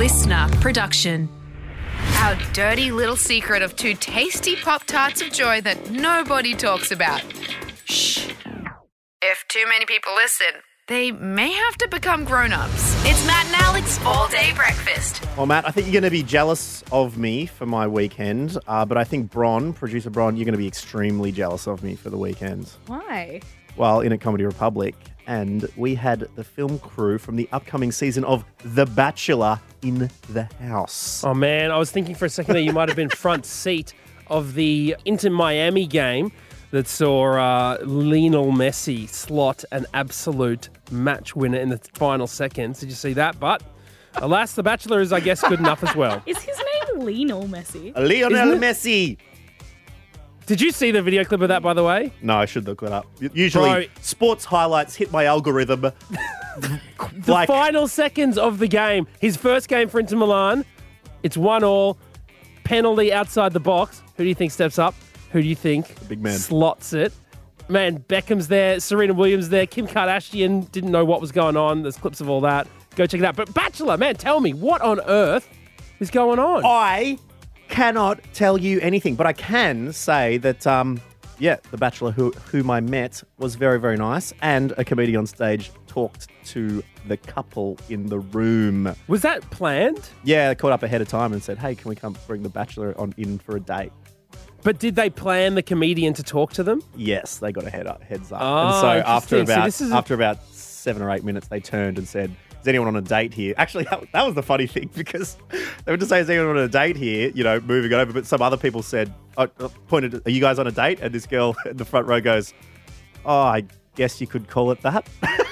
listener production. Our dirty little secret of two tasty Pop Tarts of joy that nobody talks about. Shh. If too many people listen, they may have to become grown ups. It's Matt and Alex all day breakfast. Well, Matt, I think you're going to be jealous of me for my weekend, uh, but I think Bron, producer Bron, you're going to be extremely jealous of me for the weekend. Why? Well, in a Comedy Republic, and we had the film crew from the upcoming season of The Bachelor in the house. Oh man, I was thinking for a second that you might have been front seat of the Inter Miami game that saw uh, Lionel Messi slot an absolute match winner in the final seconds. Did you see that? But alas, The Bachelor is, I guess, good enough as well. Is his name Lionel Messi? Lionel Messi. Did you see the video clip of that, by the way? No, I should look that up. Usually, Bro. sports highlights hit my algorithm. The like, final seconds of the game, his first game for Inter Milan, it's one all, penalty outside the box. Who do you think steps up? Who do you think big man. slots it? Man, Beckham's there, Serena Williams there, Kim Kardashian didn't know what was going on. There's clips of all that. Go check it out. But Bachelor, man, tell me what on earth is going on? I cannot tell you anything, but I can say that, um, yeah, the bachelor who, whom I met was very, very nice, and a comedian on stage talked to the couple in the room. Was that planned? Yeah, they caught up ahead of time and said, "Hey, can we come bring the bachelor on in for a date?" But did they plan the comedian to talk to them? Yes, they got a head up, heads up. Oh, and so after interesting. So about a- after about seven or eight minutes, they turned and said, "Is anyone on a date here?" Actually, that, that was the funny thing because they would just say, "Is anyone on a date here?" You know, moving over. But some other people said, uh, uh, "Pointed, are you guys on a date?" And this girl in the front row goes, "Oh, I guess you could call it that."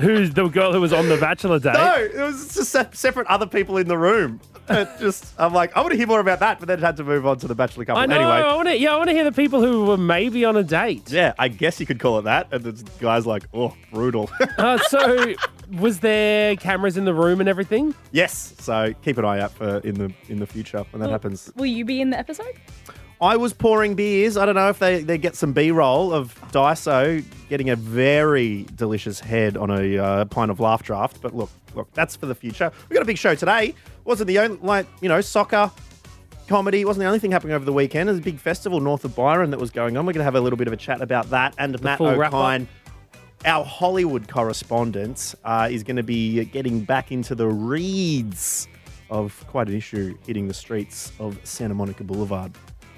Who's the girl who was on the Bachelor date? no, it was just se- separate other people in the room. It just, I'm like, I want to hear more about that, but then it had to move on to the bachelor couple. I know. Anyway, I want to. Yeah, I want to hear the people who were maybe on a date. yeah, I guess you could call it that. And the guy's like, "Oh, brutal." Uh, so, was there cameras in the room and everything? Yes, so keep an eye out for in the in the future when that happens. Will you be in the episode? I was pouring beers. I don't know if they, they get some B roll of Daiso getting a very delicious head on a uh, pint of laugh draft. But look, look, that's for the future. We've got a big show today. Wasn't the only like you know soccer. Comedy wasn't the only thing happening over the weekend. There's a big festival north of Byron that was going on. We're going to have a little bit of a chat about that. And Matt full wrap-up. Okine, our Hollywood correspondent, uh, is going to be getting back into the reeds of quite an issue hitting the streets of Santa Monica Boulevard.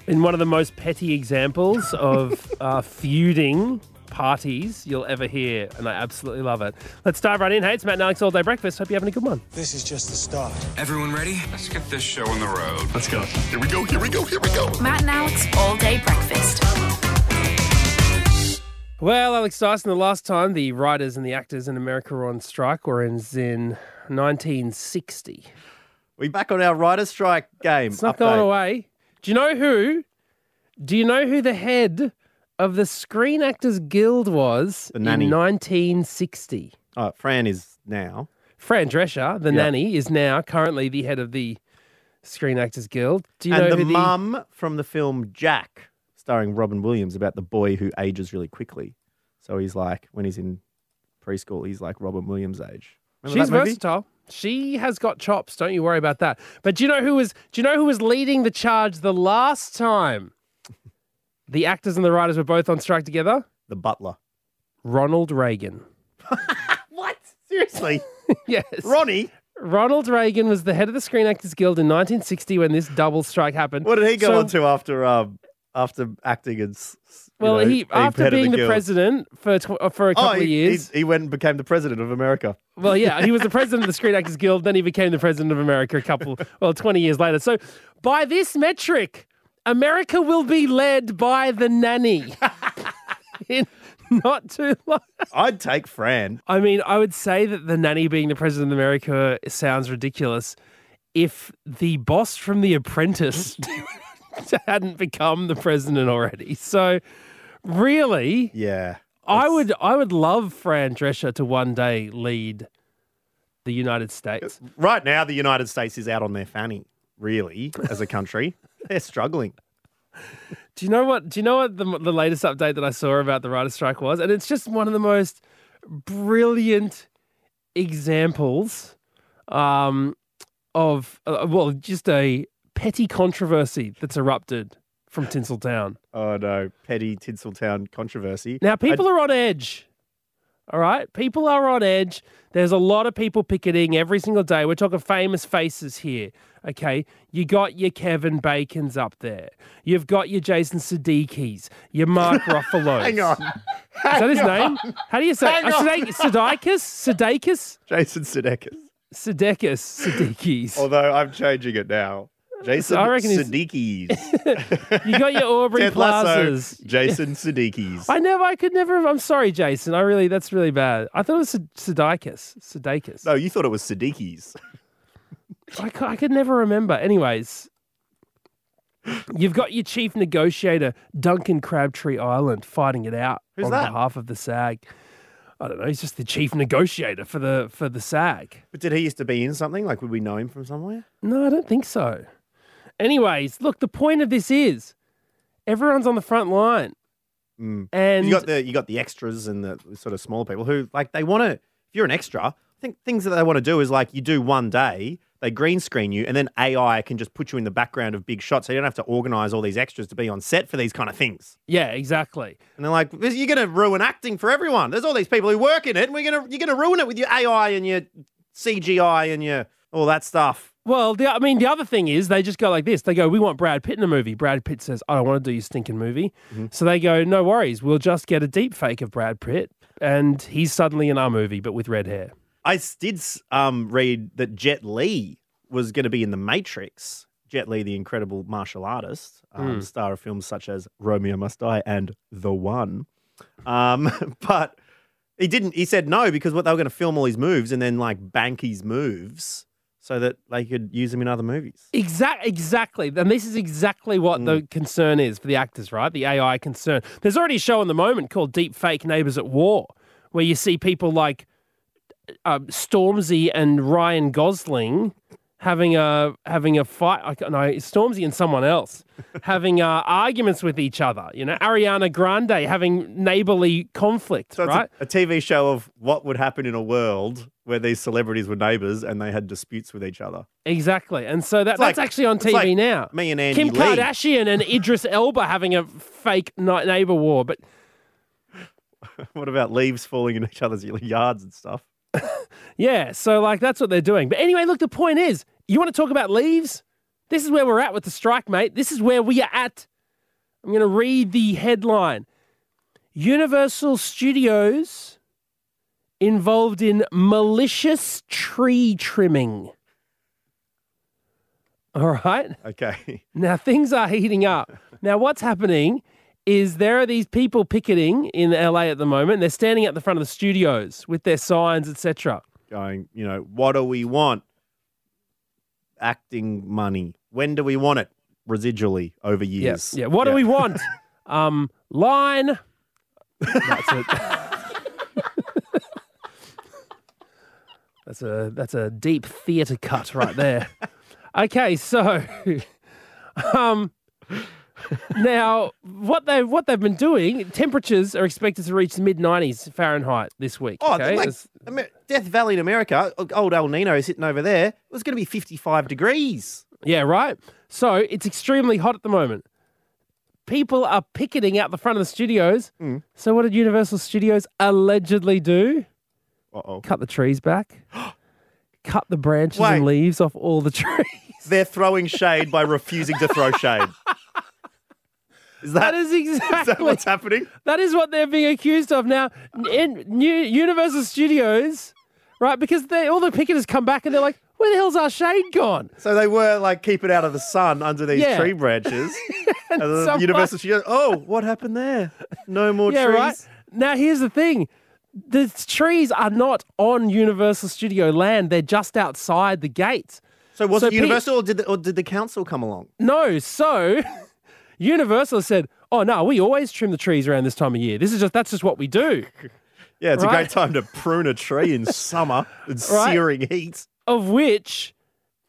In one of the most petty examples of uh, feuding parties you'll ever hear, and I absolutely love it. Let's dive right in. Hey, it's Matt and Alex All Day Breakfast. Hope you're having a good one. This is just the start. Everyone ready? Let's get this show on the road. Let's go. Here we go. Here we go. Here we go. Matt and Alex all day breakfast. Well, Alex Dyson, the last time the writers and the actors in America were on strike was in 1960. We back on our writer's strike game. It's not update. going away. Do you know who? Do you know who the head of the Screen Actors Guild was The in 1960? Oh, uh, Fran is now. Fran Drescher, the Yeah. nanny, is now currently the head of the Screen Actors Guild. Do you and know the who mum from the film Jack, starring Robin Williams, about the boy who ages really quickly. So he's like, when he's in preschool, he's like Robin Williams' age. Remember She's versatile. She has got chops. Don't you worry about that. But do you know who was? Do you know who was leading the charge the last time? The actors and the writers were both on strike together. The butler. Ronald Reagan. What? Seriously? yes. Ronnie? Ronald Reagan was the head of the Screen Actors Guild in 1960 when this double strike happened. What did he go So- on to after um after acting and s- s- you Well, know, he being after being the, president for tw- uh, for a Oh, couple he, of years. he, he went and became the president of America. Well, yeah, he was the president of the Screen Actors Guild. Then he became the president of America a couple, well, 20 years later. So, by this metric, America will be led by the nanny in not too long. I'd take Fran. I mean, I would say that the nanny being the president of America sounds ridiculous if the boss from The Apprentice hadn't become the president already. So, really, Yeah. I would I would love Fran Drescher to one day lead the United States. Right now, the United States is out on their fanny, really, as a country. They're struggling. Do you know what? Do you know what the, the latest update that I saw about the writer's strike was? And it's just one of the most brilliant examples um, of, uh, well, just a petty controversy that's erupted from Tinseltown. Oh no, petty Tinseltown controversy. Now, people are on edge. All right? People are on edge. There's a lot of people picketing every single day. We're talking famous faces here. Okay. You got your Kevin Bacons up there. You've got your Jason Sudeikis, your Mark Ruffalo. Hang on, Is that his name? How do you say Hang uh, on. Sudeikis? Sudeikis? Jason Sudeikis. Sudeikis. Sudeikis. Although I'm changing it now. Jason I reckon he's- Sudeikis. You got your Aubrey Ted Lasso. Plazas. Jason Sudeikis. I never, I could never. I'm sorry, Jason. I really, that's really bad. I thought it was Sudeikis. Sudeikis. No, you thought it was Sudeikis. I, cou- I could never remember. Anyways, you've got your chief negotiator, Duncan Crabtree-Ireland, fighting it out Who's on that? behalf of the SAG. I don't know. He's just the chief negotiator for the for the SAG. But did he used to be in something? Like, would we know him from somewhere? No, I don't think so. Anyways, look, the point of this is everyone's on the front line. Mm. And you got the you got the extras and the sort of small people who like they want to. If you're an extra, I think things that they want to do is like you do one day, they green screen you, and then AI can just put you in the background of big shots, so you don't have to organize all these extras to be on set for these kind of things. yeah, exactly. And they're like, you're going to ruin acting for everyone. There's all these people who work in it, and we're gonna you're going to ruin it with your AI and your CGI and your all that stuff. Well, the, I mean, the other thing is they just go like this. They go, "We want Brad Pitt in a movie." Brad Pitt says, "I don't want to do your stinking movie." Mm-hmm. So they go, "No worries, we'll just get a deep fake of Brad Pitt, and he's suddenly in our movie, but with red hair." I did um, read that Jet Li was going to be in The Matrix. Jet Li, the incredible martial artist, um, star of films such as Romeo Must Die and The One. Um, but he didn't. He said no because what they were going to film all his moves and then like bank his moves so that they could use them in other movies. Exact, exactly. And this is exactly what Mm. the concern is for the actors, right? The AI concern. There's already a show in the moment called Deep Fake Neighbors at War, where you see people like uh, Stormzy and Ryan Gosling having a having a fight. I know Stormzy and someone else having uh, arguments with each other. You know, Ariana Grande having neighborly conflict, So it's right? a, a TV show of what would happen in a world where these celebrities were neighbors and they had disputes with each other. Exactly. And so that, It's like- that's actually on TV like now. me and Andy Kim Lee. Kardashian and Idris Elba having a fake neighbor war. But What about leaves falling in each other's yards and stuff? yeah, so like that's what they're doing. But anyway, look, the point is, you want to talk about leaves? This is where we're at with the strike, mate. This is where we are at. I'm going to read the headline Universal Studios involved in malicious tree trimming. All right. Okay. Now things are heating up. Now what's happening is there are these people picketing in LA at the moment. They're standing at the front of the studios with their signs, etc. Going, you know, what do we want? Acting money. When do we want it? Residually over Yeah, years. yeah. What do we want? um, line. That's it. that's a that's a deep theatre cut right there. Okay, so um, now what they what they've been doing, temperatures are expected to reach the mid nineties Fahrenheit this week. Oh, okay, like Amer- Death Valley in America, old El Nino is sitting over there. It was going to be 55 degrees. Yeah, right. So it's extremely hot at the moment. People are picketing out the front of the studios. Mm. So what did Universal Studios allegedly do? Uh oh. Cut the trees back. Cut the branches Wait. and leaves off all the trees. They're throwing shade by refusing to throw shade. Is that, That is is that exactly what's happening? that is what they're being accused of now. In new Universal Studios, right? Because they all the picketers come back and they're like, "Where the hell's our shade gone?" So they were like, keep it out of the sun under these Yeah. tree branches. and the Universal Studios, oh, what happened there? No more Yeah, trees. right. Now here's the thing. The trees are not on Universal Studio land. They're just outside the gates. So was So it Pete- Universal or did, the, or did the council come along? No, so Universal said, "Oh no, we always trim the trees around this time of year. This is just that's just what we do." Yeah, it's a great time to prune a tree in summer in Right. searing heat. Of which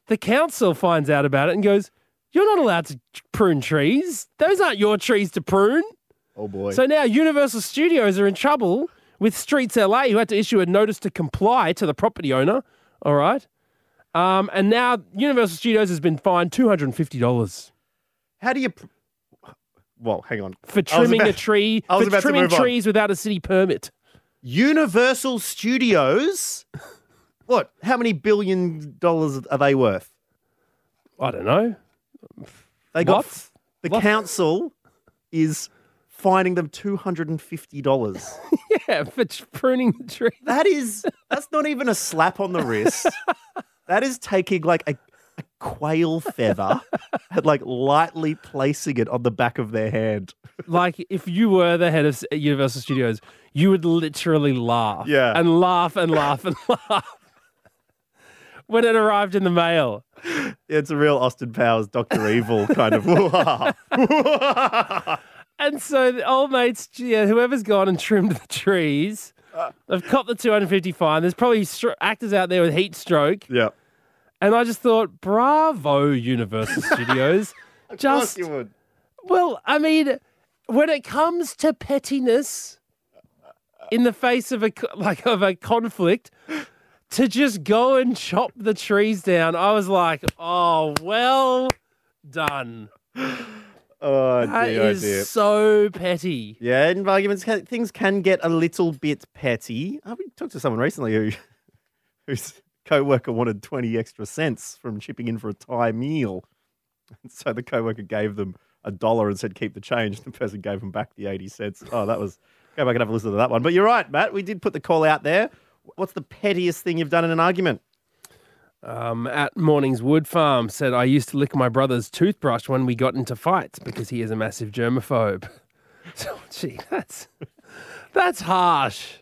the council finds out about it and goes, "You're not allowed to prune trees. Those aren't your trees to prune." Oh boy. So now Universal Studios are in trouble with Streets LA, who had to issue a notice to comply to the property owner. All right. Um, and now Universal Studios has been fined two hundred and fifty dollars How do you? Well, hang on. for trimming about- a tree I was for about to trimming move on. trees without a city permit. Universal Studios. What? How many billion dollars are they worth? I don't know. They got What? the council is fining them two hundred and fifty dollars. Yeah, for pruning the tree. That is that's not even a slap on the wrist. that is taking like a quail feather and like lightly placing it on the back of their hand. Like if you were the head of Universal Studios, you would literally laugh. Yeah. And laugh and laugh and laugh. When it arrived in the mail. It's a real Austin Powers Doctor Evil kind of. And so the old mates, yeah, whoever's gone and trimmed the trees, uh. they've copped the 250 fine. There's probably stro- actors out there with heat stroke. yeah. And I just thought, bravo, Universal Studios. Of course just, you would. well, I mean, when it comes to pettiness in the face of a, like, of a conflict, to just go and chop the trees down, I was like, oh, well done. Oh That dear, oh is dear. so petty. Yeah, in arguments, things can get a little bit petty. I we talked to someone recently who whose co-worker wanted 20 extra cents from chipping in for a Thai meal. And so the co-worker gave them a dollar and said, keep the change. The person gave them back the 80 cents. Oh, that was, go back and have a listen to that one. But you're right, Matt. We did put the call out there. What's the pettiest thing you've done in an argument? um, at Mornings Wood Farm said, I used to lick my brother's toothbrush when we got into fights because he is a massive germaphobe. So, gee, that's, that's harsh.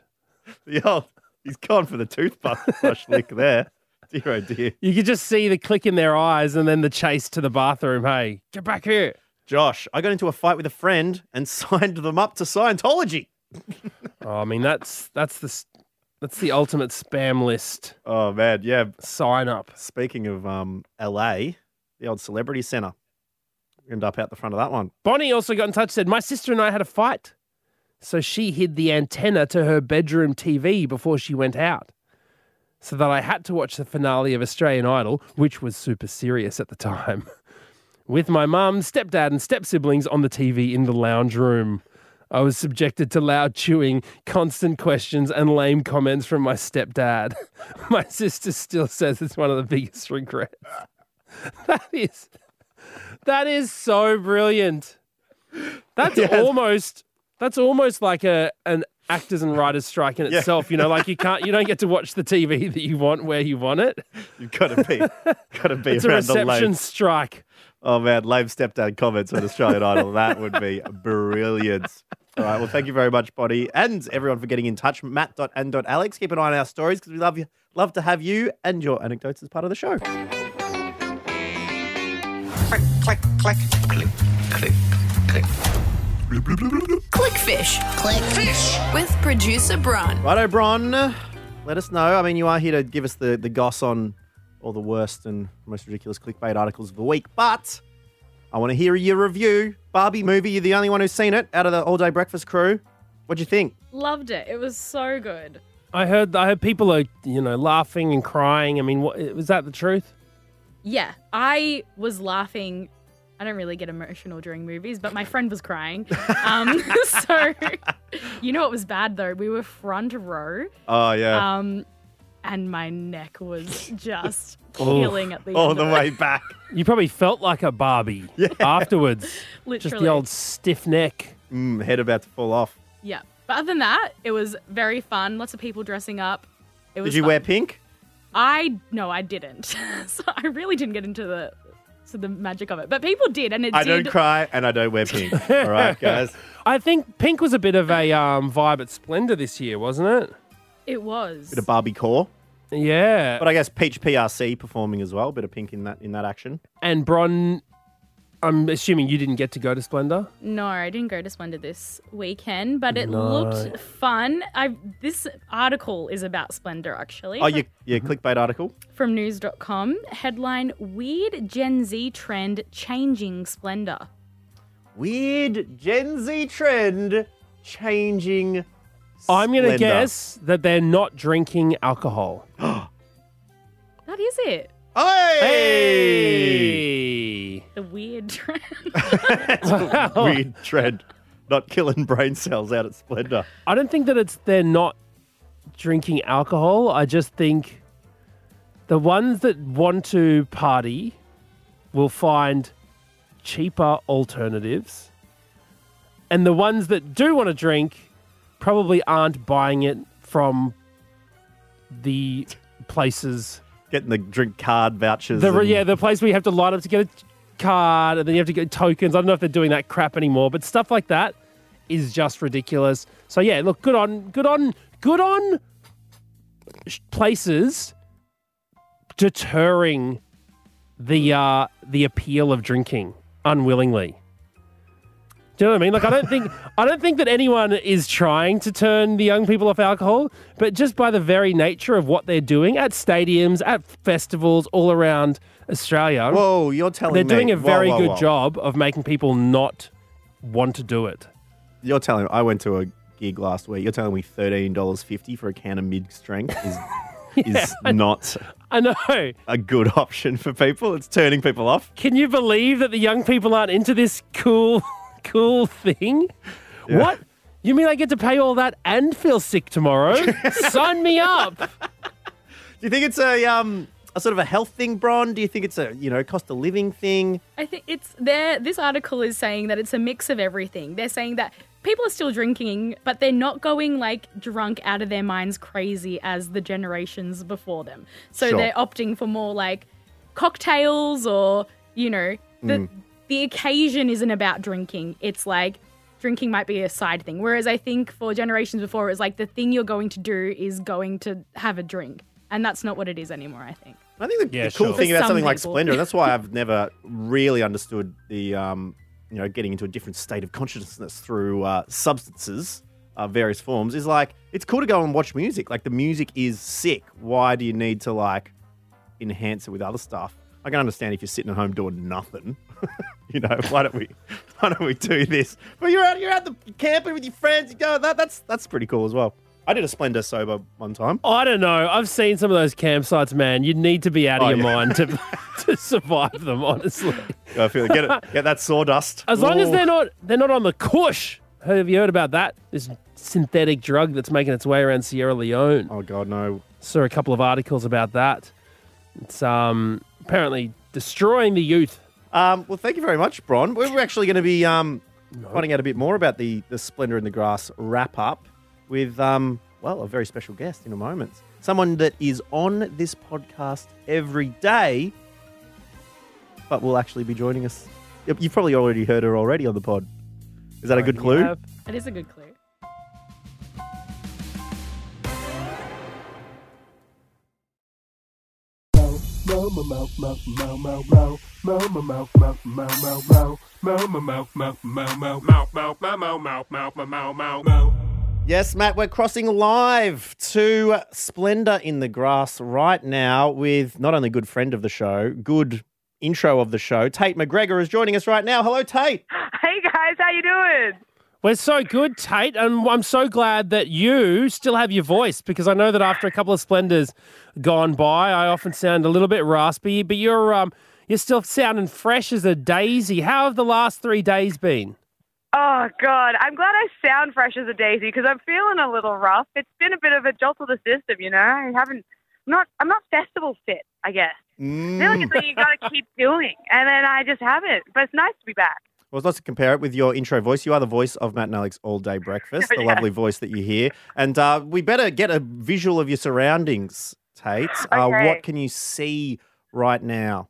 The old, he's gone for the toothbrush lick there. Dear, oh dear. You could just see the click in their eyes and then the chase to the bathroom. Hey, get back here. Josh, I got into a fight with a friend and signed them up to Scientology. Oh, I mean, that's that's the that's the ultimate spam list. Oh, man. Yeah. Sign up. Speaking of um, LA, the old celebrity center. End up out the front of that one. Bonnie also got in touch said, My sister and I had a fight. So she hid the antenna to her bedroom TV before she went out. So that I had to watch the finale of Australian Idol, which was super serious at the time, with my mum, stepdad, and step siblings on the TV in the lounge room. I was subjected to loud chewing, constant questions, and lame comments from my stepdad. My sister still says it's one of the biggest regrets. That is that is so brilliant. That's Yes. almost that's almost like a an actors and writers strike in Yeah. itself. You know, like you can't you don't get to watch the TV that you want where you want it. You've got to be, got to be It's a around the reception lame. strike. Oh man, lame stepdad comments on Australian Idol. That would be brilliant. All right. Well, thank you very much, Bonnie, and everyone for getting in touch. Matt and Alex, Keep an eye on our stories because we love you. Love to have you and your anecdotes as part of the show. Click, click, click, click, click, click. Clickfish. Clickfish. With producer Bron. Righto, Bron. Let us know. I mean, you are here to give us the, the goss on all the worst and most ridiculous clickbait articles of the week, but I want to hear your review. Barbie movie, you're the only one who's seen it out of the all day breakfast crew. What'd you think? Loved it. It was so good. I heard I heard people are you know laughing and crying. I mean, what was that the truth? Yeah, I was laughing. I don't really get emotional during movies, but my friend was crying. Um, so, you know what was bad though? We were front row, Oh, yeah. um, and my neck was just killing at the all end the of way back. You probably felt like a Barbie afterwards. Literally. Just the old stiff neck. Mm, head about to fall off. Yeah, but other than that, it was very fun. Lots of people dressing up. It was. Did you fun. wear pink? I no, I didn't. so I really didn't get into the to the magic of it, but people did, and it I did. don't cry and I don't wear pink. all right, guys. I think pink was a bit of a um, vibe at Splendour this year, wasn't it? It was. Bit of Barbie core. Yeah. But I guess Peach PRC performing as well. Bit of pink in that in that action. and Bron, I'm assuming you didn't get to go to Splendour. No, I didn't go to Splendour this weekend, but it No. looked fun. I this article is about Splendour actually. Oh, your, your mm-hmm. clickbait article? from news.com. Headline Weird Gen Z trend changing Splendour. Weird Gen Z trend changing. I'm going to Splendour. guess that they're not drinking alcohol. That is it. Hey! Hey! The weird trend. Weird trend. Not killing brain cells out at Splendour. I don't think that it's they're not drinking alcohol. I just think the ones that want to party will find cheaper alternatives. And the ones that do want to drink probably aren't buying it from the places. Getting the drink card vouchers. The, and- yeah, the place where you have to line up to get a card and then you have to get tokens. I don't know if they're doing that crap anymore, but stuff like that is just ridiculous. So yeah, look, good on, good on, good on places deterring the uh, the appeal of drinking unwillingly. Do you know what I mean? Like I don't think I don't think that anyone is trying to turn the young people off alcohol, but just by the very nature of what they're doing at stadiums, at festivals all around Australia, Whoa, you're telling me they're me. doing a very whoa, good whoa. job of making people not want to do it. You're telling me. I went to a gig last week. You're telling me $13.50 for a can of mid strength is, is not I know. a good option for people. It's turning people off. Can you believe that the young people aren't into this cool, cool thing? What? You mean I get to pay all that and feel sick tomorrow? Sign me up. Do you think it's a um a sort of a health thing, Bron? Do you think it's a you know cost of living thing? I think it's there. This article is saying that it's a mix of everything. They're saying that people are still drinking, but they're not going like drunk out of their minds crazy as the generations before them. So Sure. they're opting for more like cocktails or, you know, the mm. the occasion isn't about drinking. It's like drinking might be a side thing. Whereas I think for generations before it was like the thing you're going to do is going to have a drink. And that's not what it is anymore, I think. I think the, Yeah, the cool sure. thing For about some something like. Splendour, and that's why I've never really understood the, um, you know, getting into a different state of consciousness through uh, substances, uh, various forms, is like, it's cool to go and watch music. Like, the music is sick. Why do you need to, like, enhance it with other stuff? I can understand if you're sitting at home doing nothing. you know, why don't we, why don't we do this? But you're out, you're out the camping with your friends. You go, that, that's, that's pretty cool as well. I did a Splendour sober one time. I don't know. I've seen some of those campsites, man. You need to be out of Oh, your yeah. mind to to survive them, honestly. I feel get it, get that sawdust. As long as they're not they're not on the Kush. Have you heard about that? This synthetic drug that's making its way around Sierra Leone. Oh God, no. Saw a couple of articles about that. It's um apparently destroying the youth. Um, well, thank you very much, Bron. We're actually going to be um, finding out a bit more about the the Splendour in the Grass wrap up with um, well, a very special guest in a moment. Someone that is on this podcast every day, but will actually be joining us. You've probably already heard her already on the pod. Is that a good clue? have- That is a good clue. Yes, Matt, we're crossing live to Splendour in the Grass right now with not only good friend of the show, good intro of the show, Tait McGregor is joining us right now. Hello, Tait. Hey guys, how you doing? We're so good, Tait, and I'm so glad that you still have your voice because I know that after a couple of splendors gone by, I often sound a little bit raspy, but you're um you're still sounding fresh as a daisy. How have the last three days been? Oh god, I'm glad I sound fresh as a daisy because I'm feeling a little rough. It's been a bit of a jolt to the system, you know. I haven't, I'm not, I'm not festival fit, I guess. I feel like it's something you got to keep doing, and then I just haven't. But it's nice to be back. Well, it's nice to compare it with your intro voice. You are the voice of Matt and Alex All Day Breakfast, the Yeah. lovely voice that you hear. And uh, we better get a visual of your surroundings, Tait. Uh, Okay. what can you see right now?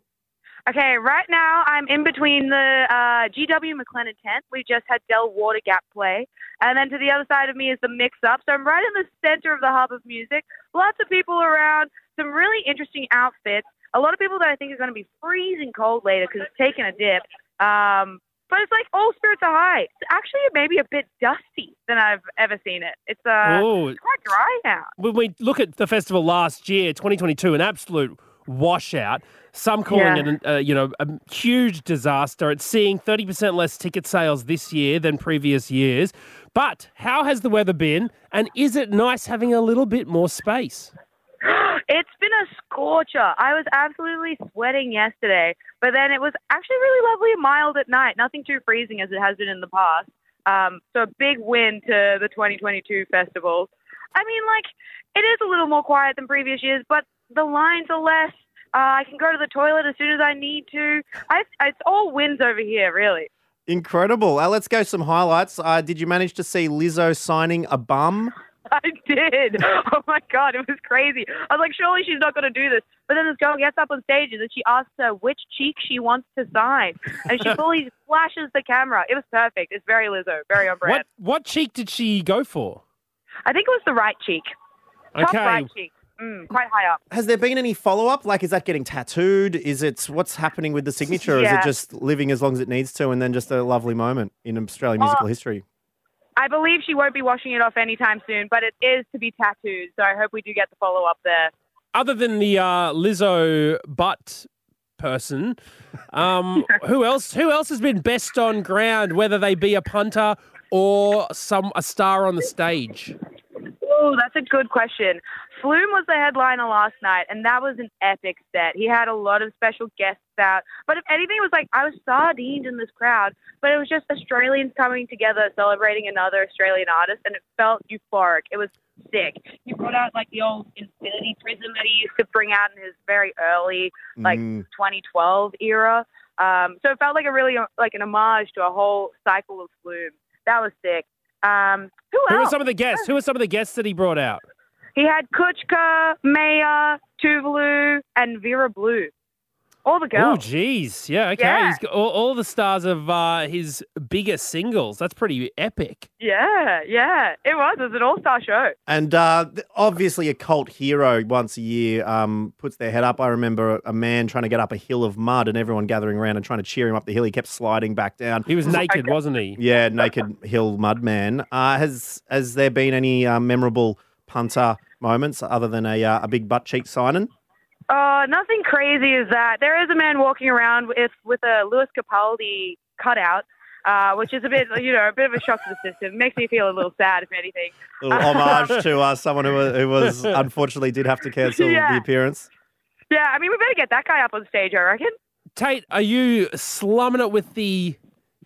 Okay, right now I'm in between the uh, GW McLennan tent. We just had Del Water Gap play. And then to the other side of me is the mix up. So I'm right in the center of the hub of music. Lots of people around, some really interesting outfits. A lot of people that I think are going to be freezing cold later because it's taking a dip. Um, but it's like all spirits are high. It's actually maybe a bit dusty than I've ever seen it. It's uh, it's quite dry now. when we look at the festival last year, 2022, an absolute washout. Some calling Yeah. it, an, uh, you know, a huge disaster. It's seeing 30% less ticket sales this year than previous years. But how has the weather been? And is it nice having a little bit more space? It's been a scorcher. I was absolutely sweating yesterday, but then it was actually really lovely and mild at night. Nothing too freezing as it has been in the past. Um, so a big win to the 2022 festival. I mean, like it is a little more quiet than previous years, but the lines are less. Uh, I can go to the toilet as soon as I need to. I, it's all wins over here, really. Incredible. Uh, let's go some highlights. Uh, did you manage to see Lizzo signing a bum? I did. Oh my god, it was crazy. I was like, surely she's not going to do this. But then this girl gets up on stage and then she asks her which cheek she wants to sign, and she fully flashes the camera. It was perfect. It's very Lizzo, very on brand. What what cheek did she go for? I think it was the right cheek, top Okay. right cheek, mm, quite high up. Has there been any follow up? Like, is that getting tattooed? Is it what's happening with the signature? Or is it just living as long as it needs to and then just a lovely moment in Australian Oh. musical history? I believe she won't be washing it off anytime soon, but it is to be tattooed. So I hope we do get the follow up there. Other than the uh, Lizzo butt person, um, who else? Who else has been best on ground? Whether they be a punter or some a star on the stage. Oh, that's a good question. Flume was the headliner last night, and that was an epic set. He had a lot of special guests out. But if anything, it was like I was sardined in this crowd, but it was just Australians coming together celebrating another Australian artist, and it felt euphoric. It was sick. He brought out like the old infinity prism that he used to bring out in his very early, like Mm. 2012 era. Um, so it felt like a really like an homage to a whole cycle of Flume. That was sick. Um, who Who else? are some of the guests? Who are some of the guests that he brought out? He had Kučka, MAY-A, Tuvalu, and Vera Blue. All the girls. Oh, geez, yeah, okay. Yeah. He's got all, all the stars of uh, his biggest singles. That's pretty epic. yeah, yeah. It was. It was an all-star show. And uh, obviously, a cult hero once a year um, puts their head up. I remember a man trying to get up a hill of mud and everyone gathering around and trying to cheer him up the hill. He kept sliding back down. He was naked, wasn't he? Yeah, naked hill mud man. Uh, has has there been any uh, memorable punter moments other than a uh, a big butt cheek signing? Uh, nothing crazy is that. There is a man walking around with with a Lewis Capaldi cutout, uh, which is a bit, you know, a bit of a shock to the system. Makes me feel a little sad, if anything. A little homage to uh, someone who, wa- who was unfortunately did have to cancel Yeah. the appearance. Yeah, I mean, we better get that guy up on stage, I reckon. Tait, are you slumming it with the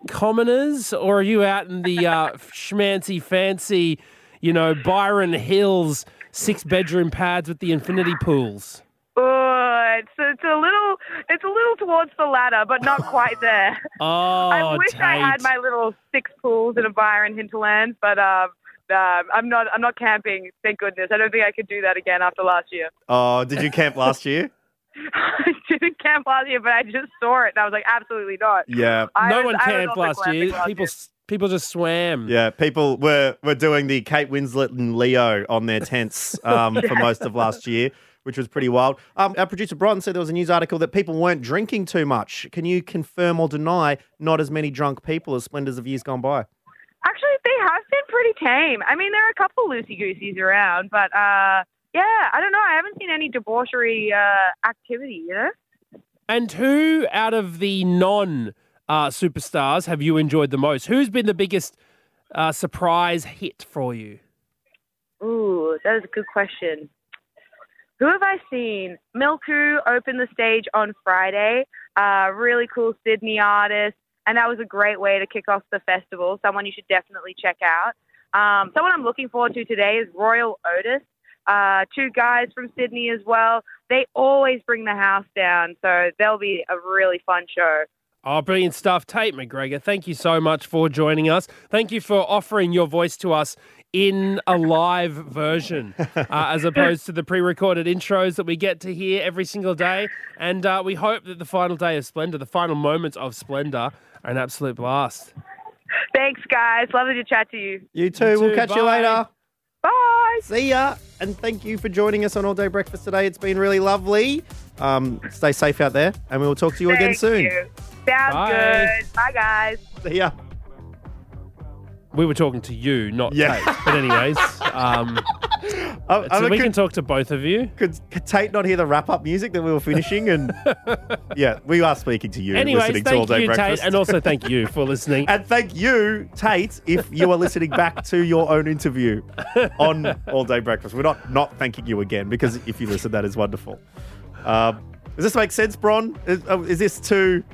commoners or are you out in the uh, schmancy fancy, you know, Byron Hills six bedroom pads with the infinity pools? Oh, it's it's a little it's a little towards the latter, but not quite there. Oh, I wish I had my little six pools in a Byron hinterland, but um, um, I'm not. I'm not camping. Thank goodness. I don't think I could do that again after last year. Oh, did you camp last year? I didn't camp last year, but I just saw it and I was like, absolutely not. Yeah. I no was- one camped last year. last People year. s- people just swam. Yeah, people were, were doing the Kate Winslet and Leo on their tents um, for most of last year, which was pretty wild. Um, our producer Bron said there was a news article that people weren't drinking too much. Can you confirm or deny not as many drunk people as Splendours of years gone by? Actually, they have been pretty tame. I mean, there are a couple loosey gooseys around, but uh, yeah, I don't know. I haven't seen any debauchery uh, activity. You know. And who out of the non uh, superstars have you enjoyed the most? Who's been the biggest uh, surprise hit for you? Ooh, that is a good question. Who have I seen? Milku opened the stage on Friday. Uh, really cool Sydney artist, and that was a great way to kick off the festival. Someone you should definitely check out. Um, someone I'm looking forward to today is Royal Otis. Uh, two guys from Sydney as well. They always bring the house down, so they'll be a really fun show. Oh, brilliant stuff. Tait McGregor, thank you so much for joining us. Thank you for offering your voice to us in a live version uh, as opposed to the pre recorded intros that we get to hear every single day. And uh, we hope that the final day of Splendour, the final moments of Splendour, are an absolute blast. Thanks, guys. Lovely to chat to you. You too. You we'll too. catch you later. Bye. See ya. And thank you for joining us on All Day Breakfast today. It's been really lovely. Um, stay safe out there, and we will talk to you again soon. you. Sounds Bye. good. Bye, guys. See ya. We were talking to you, not Yeah. Tait. But, anyways, um, So we could, can talk to both of you. could, could Tait not hear the wrap up music that we were finishing? And yeah, we are speaking to you, Anyways, listening to All thank Day you, Breakfast. Tait, and also thank you for listening. And thank you, Tait, if you are listening back to your own interview on All Day Breakfast. We're not not thanking you again because if you listen, that is wonderful. Um, does this make sense, Bron? Is, uh, is this too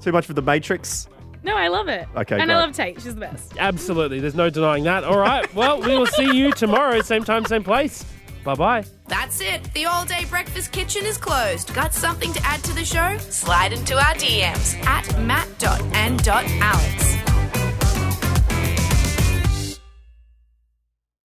too much for the Matrix? No, I love it. Okay, And great. I love Tait. She's the best. Absolutely. There's no denying that. All right. Well, we will see you tomorrow, same time, same place. Bye bye. That's it. The all day breakfast kitchen is closed. Got something to add to the show? Slide into our DMs at matt.and.alex.